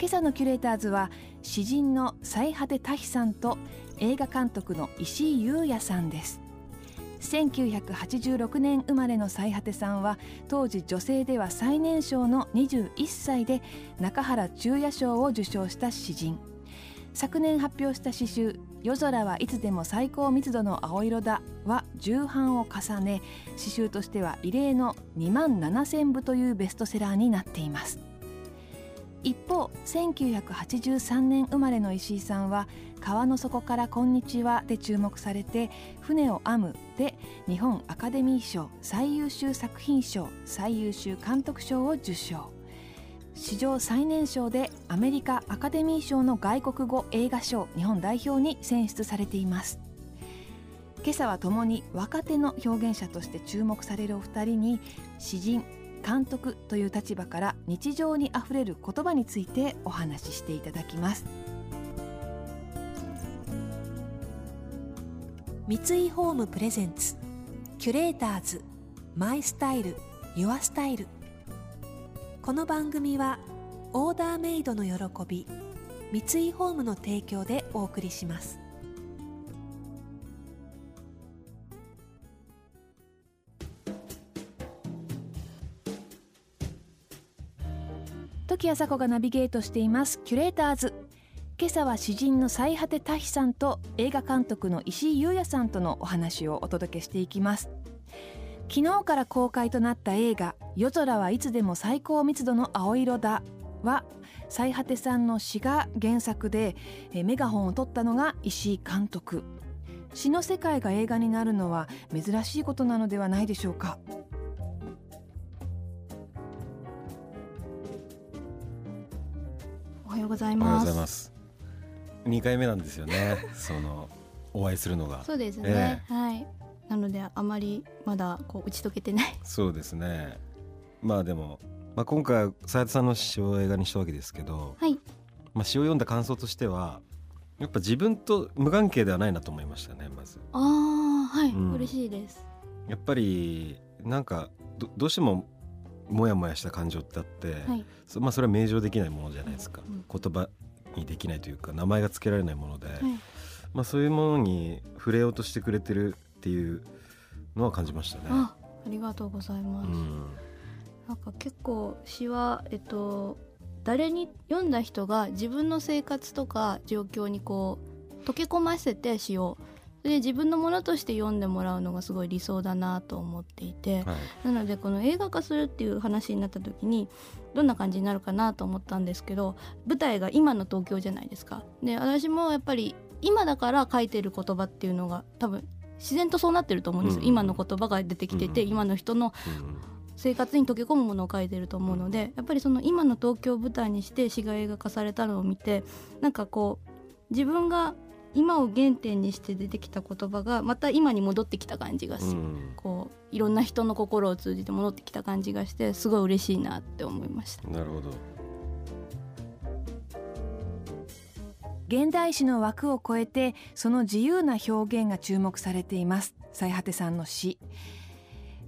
今朝のキュレーターズは詩人の最果て多比さんと映画監督の石井裕也さんです。1986年生まれの最果てさんは当時女性では最年少の21歳で中原中也賞を受賞した詩人。昨年発表した詩集「夜空はいつでも最高密度の青色だ」は重版を重ね詩集としては異例の2万7000部というベストセラーになっています。一方1983年生まれの石井さんは「川の底からこんにちは」で注目されて「船を編む」で日本アカデミー賞最優秀作品賞最優秀監督賞を受賞。史上最年少でアメリカアカデミー賞の外国語映画賞日本代表に選出されています。今朝は共に若手の表現者として注目されるお二人に詩人監督という立場から日常にあふれる言葉についてお話ししていただきます。三井ホームプレゼンツキュレーターズマイスタイルユアスタイル。この番組はオーダーメイドの喜び三井ホームの提供でお送りします。時あさこがナビゲートしています。キュレーターズ。今朝は詩人の最果て多比さんと映画監督の石井裕也さんとのお話をお届けしていきます。昨日から公開となった映画夜空はいつでも最高密度の青色だは最果てさんの詩が原作でメガホンを取ったのが石井監督。詩の世界が映画になるのは珍しいことなのではないでしょうか。ようございおはようますございます。二回目なんですよね。そのお会いするのが。そうですね、はいなのであまりまだこう打ち解けてないそうですね。まあでも、まあ今回斉藤さんの詩を映画にしたわけですけど、はいまあ詩を読んだ感想としては、やっぱ自分と無関係ではないなと思いましたね。まず、ああはい、うん嬉しいですやっぱりなんかどどうしてもモヤモヤした感情ってあって、はいそまあそれは明示できないものじゃないですか。うん言葉にできないというか名前が付けられないもので。はいまあ、そういうものに触れようとしてくれてるっていうのは感じましたね。あありがとうございます、うん、なんか結構詩はえっと誰に読んだ人が自分の生活とか状況にこう溶け込ませて詩をで自分のものとして読んでもらうのがすごい理想だなと思っていて、はい、なのでこの映画化するっていう話になった時にどんな感じになるかなと思ったんですけど舞台が今の東京じゃないですか。で私もやっぱり今だから書いてる言葉っていうのが多分自然とそうなってると思うんですよ、うん今の言葉が出てきてて、うん今の人のうん。生活に溶け込むものを書いてると思うのでやっぱりその今の東京を舞台にして詩が映画化されたのを見てなんかこう自分が今を原点にして出てきた言葉がまた今に戻ってきた感じがし、うんこういろんな人の心を通じて戻ってきた感じがしてすごい嬉しいなって思いました。なるほど。現代詩の枠を超えてその自由な表現が注目されています最果てさんの詩、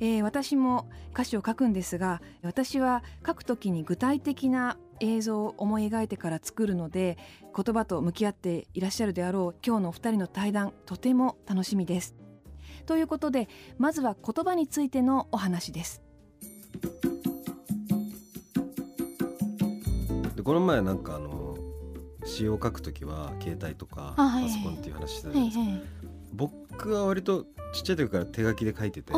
えー私も歌詞を書くんですが私は書くときに具体的な映像を思い描いてから作るので言葉と向き合っていらっしゃるであろう今日のお二人の対談とても楽しみですということでまずは言葉についてのお話ですでこの前なんかあの詩を書くときは携帯とかパソコンっていう話してたじはいゃないですか。はい。僕は割とちっちゃい時から手書きで書いてて、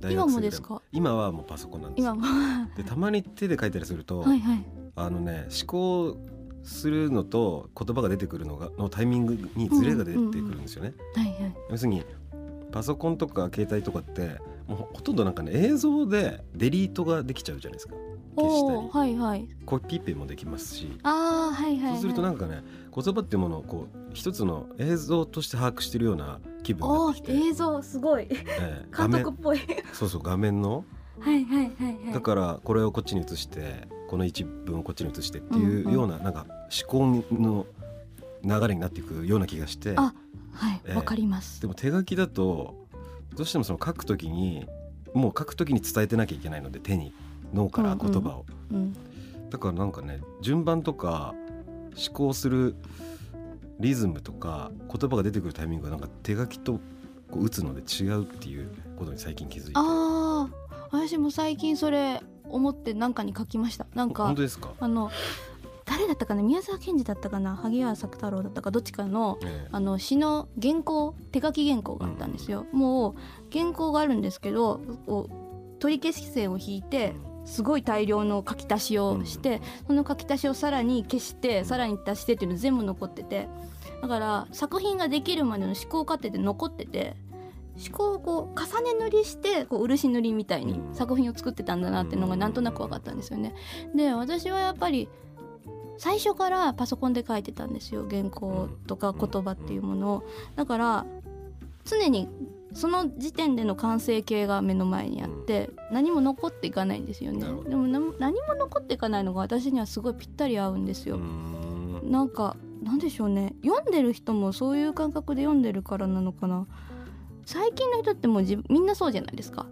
大学生ぐらいもですか？今はもうパソコンなんですよ。今も。はでたまに手で書いたりすると、いはい。あのね思考するのと言葉が出てくるのがのタイミングにズレが出てくるんですよね。はいはい。要するにパソコンとか携帯とかってもうほとんどなんかね映像でデリートができちゃうじゃないですか消したりはいはいコピペもできますしああはいはい、はい、そうするとなんかね言葉っていうものをこう一つの映像として把握してるような気分になおって。きて、ー映像すごい。ええ。監督っぽい。そうそう画面の？はいはいはいはい。だからこれをこっちに移してこの一文をこっちに移してっていううんうんようななんか思考の流れになっていくような気がして。あはいええ。わかります、でも手書きだとどうしてもその書くときにもう書くときに伝えてなきゃいけないので手に脳から言葉を、うん。だからなんかね順番とか思考するリズムとか言葉が出てくるタイミングがなんか手書きとこう打つので違うっていうことに最近気づいて。ああ私も最近それ思って何かに書きました。なんか本当ですか、あの誰だったかな？宮沢賢治だったかな？萩原作太郎だったかどっちかのええ。あの詩の原稿手書き原稿があったんですよ、もう原稿があるんですけどこう取り消し線を引いてすごい大量の書き足しをして、その書き足しをさらに消して、うん。さらに足してっていうの全部残ってて。だから作品ができるまでの思考過程で残ってて思考をこう重ね塗りしてこう漆塗りみたいにうん。作品を作ってたんだなっていうのがなんとなく分かったんですよね。で私はやっぱり最初からパソコンで書いてたんですよ。原稿とか言葉っていうものを。だから常にその時点での完成形が目の前にあって何も残っていかないんですよね。でもな何も残っていかないのが私にはすごいぴったり合うんですよ。なんかなんでしょうね。読んでる人もそういう感覚で読んでるからなのかな。最近の人ってもう自みんなそうじゃないですか。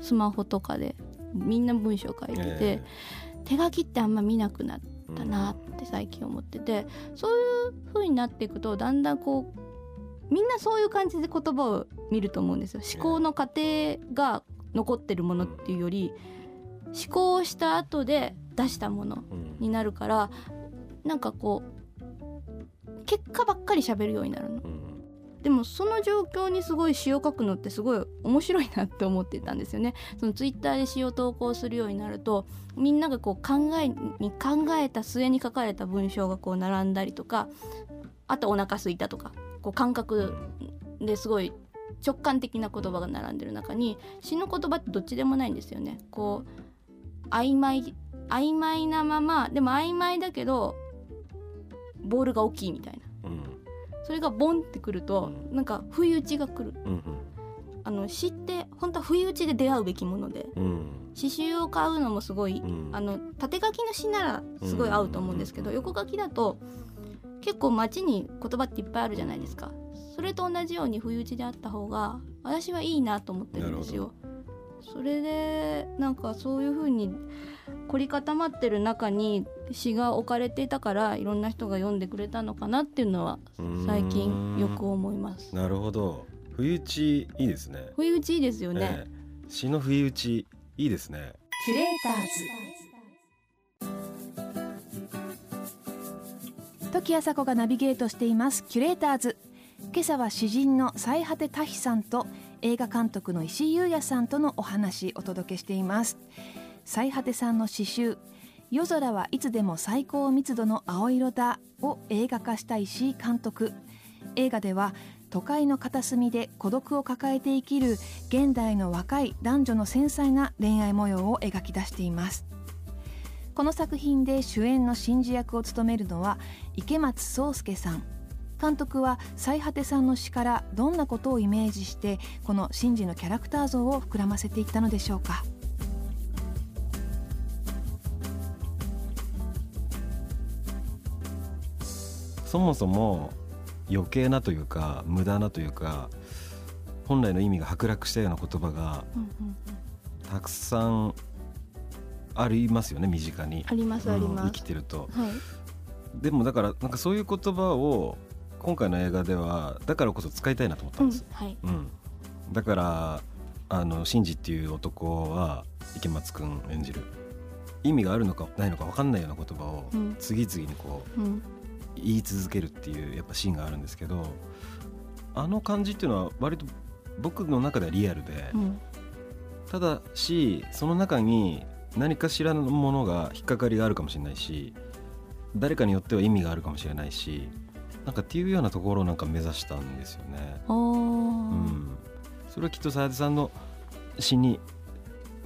スマホとかで。みんな文章書いてて、え手書きってあんま見なくなっえたなって最近思っててそういう風になっていくとだんだんこうみんなそういう感じで言葉を見ると思うんですよ。思考の過程が残ってるものっていうより思考をした後で出したものうん。になるからなんかこう結果ばっかり喋るようになるの。うん。でもその状況にすごい詩を書くのってすごい面白いなって思ってたんですよね。そのツイッターで詩を投稿するようになるとみんながこう考えに考えた末に書かれた文章がこう並んだりとかあとお腹空いたとかこう感覚ですごい直感的な言葉が並んでる中に詩の言葉ってどっちでもないんですよね。こう曖昧曖昧なままでも曖昧だけどボールが大きいみたいな。うん。それがボンってくると、うなんか不意打ちが来る。うんあの詩って本当は不意打ちで出会うべきものでうん。うん詩集を買うのもすごい、うん。あの縦書きの詩ならすごい合うと思うんですけど、うん。横書きだと結構街に言葉っていっぱいあるじゃないですか。それと同じように不意打ちであった方が私はいいなと思ってるんですよ。それでなんかそういう風に凝り固まってる中に詩が置かれていたからいろんな人が読んでくれたのかなっていうのは最近よく思います。なるほど。不意打ちいいですね。不意打ちいいですよね、ええ。詩の不意打ちいいですね。キュレーターズ時あさこがナビゲートしています。キュレーターズ。今朝は詩人の最果て多比さんと映画監督の石井優也さんとのお話お届けしています。最果てさんの詩集夜空はいつでも最高密度の青色だを映画化した石井監督。映画では都会の片隅で孤独を抱えて生きる現代の若い男女の繊細な恋愛模様を描き出しています。この作品で主演の真珠役を務めるのは池松壮亮さん。監督は最果てさんの詩からどんなことをイメージしてこの真珠のキャラクター像を膨らませていったのでしょうか。そもそも余計なというか無駄なというか本来の意味が剥落したような言葉がたくさんありますよね身近に。ありますあります。うん生き、てると。はい。でもだからなんかそういう言葉を今回の映画ではだからこそ使いたいなと思ったうんんです、はい。うん。だからあのシンジっていう男は池松くん演じる。意味があるのかないのか分かんないような言葉をうん。次々にこううん。言い続けるっていうやっぱシーンがあるんですけどあの感じっていうのは割と僕の中ではリアルで、うん。ただしその中に何かしらのものが引っかかりがあるかもしれないし誰かによっては意味があるかもしれないしなんかっていうようなところをなんか目指したんですよね。うん、それはきっとさやてさんの詩に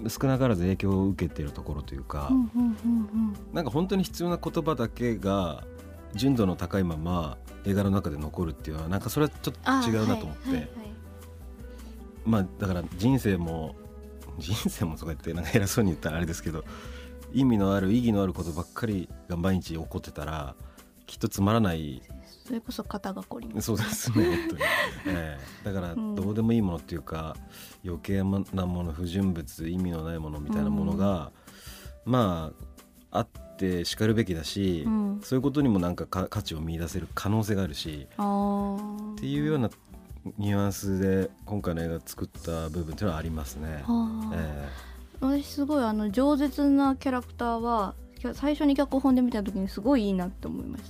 少なからず影響を受けてるところというか、うんうんうんなんか本当に必要な言葉だけが純度の高いまま映画の中で残るっていうのはなんかそれはちょっと違うなと思って、はいはいはい。まあだから人生も人生もとか言ってなんか偉そうに言ったらあれですけど意味のある意義のあることばっかりが毎日起こってたらきっとつまらない。それこそ肩がこり。そうですね本当に、ええ。だからうん。どうでもいいものっていうか、余計なもの不純物意味のないものみたいなものが、まああってしかるべきだし、うん。そういうことにもなんかか価値を見出せる可能性があるしっていうようなニュアンスで今回の映画作った部分っていうのはありますね。はあ。え私すごいあの饒舌なキャラクターは最初に脚本で見た時にすごいいいなって思いまし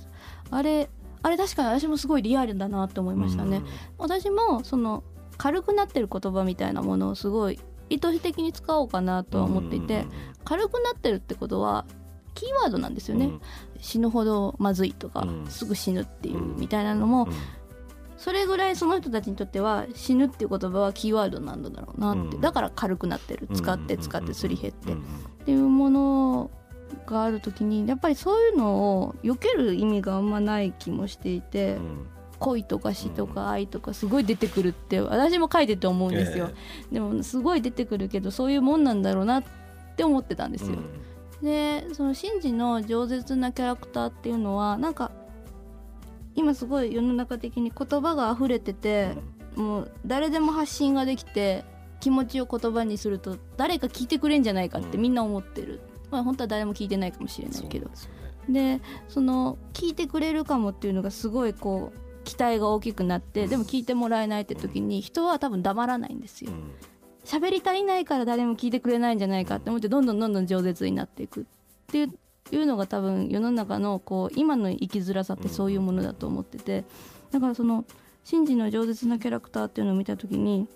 た。あれあれ確かに私もすごいリアルだなって思いえましたね、私もその軽くなってる言葉みたいなものをすごい意図的に使おうかなとは思っていて、軽くなってるってことはキーワードなんですよね、死ぬほどまずいとか、うん。すぐ死ぬっていううん。みたいなのも、それぐらいその人たちにとっては死ぬっていう言葉はキーワードなんだろうなって、うん。だから軽くなってる。使って使ってすり減って、うんっていうものがある時にやっぱりそういうのを避ける意味があんまない気もしていて、うん。恋とか死とか愛とかすごい出てくるって私も書いてて思うんですよ、でもすごい出てくるけどそういうもんなんだろうなって思ってたんですよ、でそのシンジの饒舌なキャラクターっていうのはなんか今すごい世の中的に言葉が溢れてて、もう誰でも発信ができて気持ちを言葉にすると誰か聞いてくれんじゃないかってうん。みんな思ってる、まあ本当は誰も聞いてないかもしれないけど。でねでその聞いてくれるかもっていうのがすごいこう期待が大きくなってでも聞いてもらえないって時に人は多分黙らないんですよ。うん。喋り足りないから誰も聞いてくれないんじゃないかって思ってどんどんどんどん饒舌になっていくっていういうのが多分世の中のこう今の生きづらさってそういうものだと思っててだからそのシンジの饒舌なキャラクターっていうのを見た時に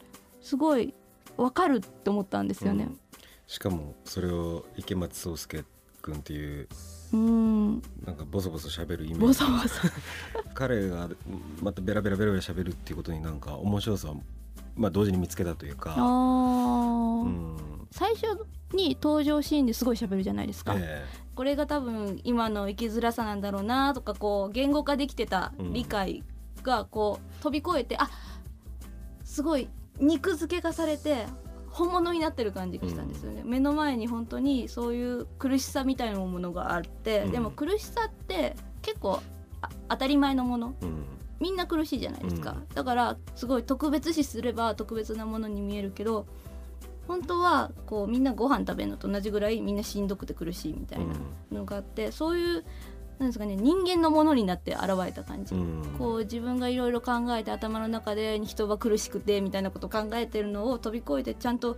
すごい分かるって思ったんですよね。うん。しかもそれを池松壮亮君っていううん。なんかボソボソ喋るイメージ。ボソボソ。彼がまたベラベラベラベラ喋るっていうことになんか面白さを、まあ、同時に見つけたというか、あー。うん最初に登場シーンですごい喋るじゃないですか、えこれが多分今の生きづらさなんだろうなとかこう言語化できてた理解がこう飛び越えて、あすごい肉付けがされて本物になってる感じがしたんですよね、目の前に本当にそういう苦しさみたいなものがあって、うん。でも苦しさって結構あ当たり前のもの。えうん。みんな苦しいじゃないですか、うん。だからすごい特別視すれば特別なものに見えるけど本当はこうみんなご飯食べるのと同じぐらいみんなしんどくて苦しいみたいなのがあって、そういうなんですかね人間のものになって現れた感じ、うん。こう自分がいろいろ考えて頭の中で人は苦しくてみたいなことを考えてるのを飛び越えてちゃんと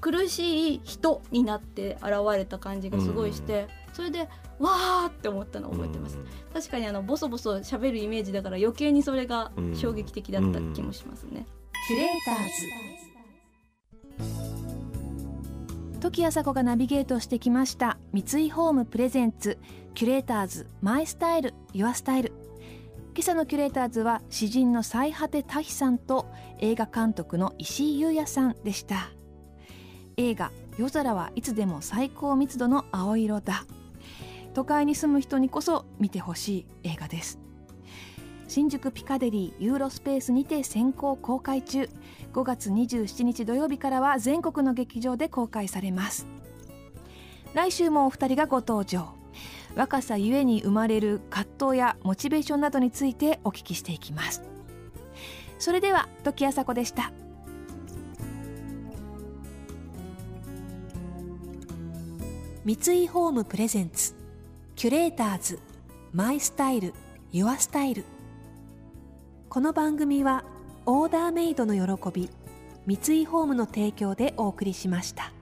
苦しい人になって現れた感じがすごいして、それでわーって思ったのを覚えてます。確かにあのボソボソ喋るイメージだから余計にそれが衝撃的だった気もしますね。キュレーターズ時あさこがナビゲートしてきました。三井ホームプレゼンツ。キュレーターズマイスタイルユアスタイル。今朝のキュレーターズは詩人の最果て多比さんと映画監督の石井優也さんでした。映画夜空はいつでも最高密度の青色だ。都会に住む人にこそ見てほしい映画です。新宿ピカデリーユーロスペースにて先行公開中。5月27日土曜日からは全国の劇場で公開されます。来週もお二人がご登場。若さゆえに生まれる葛藤やモチベーションなどについてお聞きしていきます。それでは時あさこでした。三井ホームプレゼンツ。キュレーターズ。マイスタイル。ユアスタイル。この番組はオーダーメイドの喜び三井ホームの提供でお送りしました。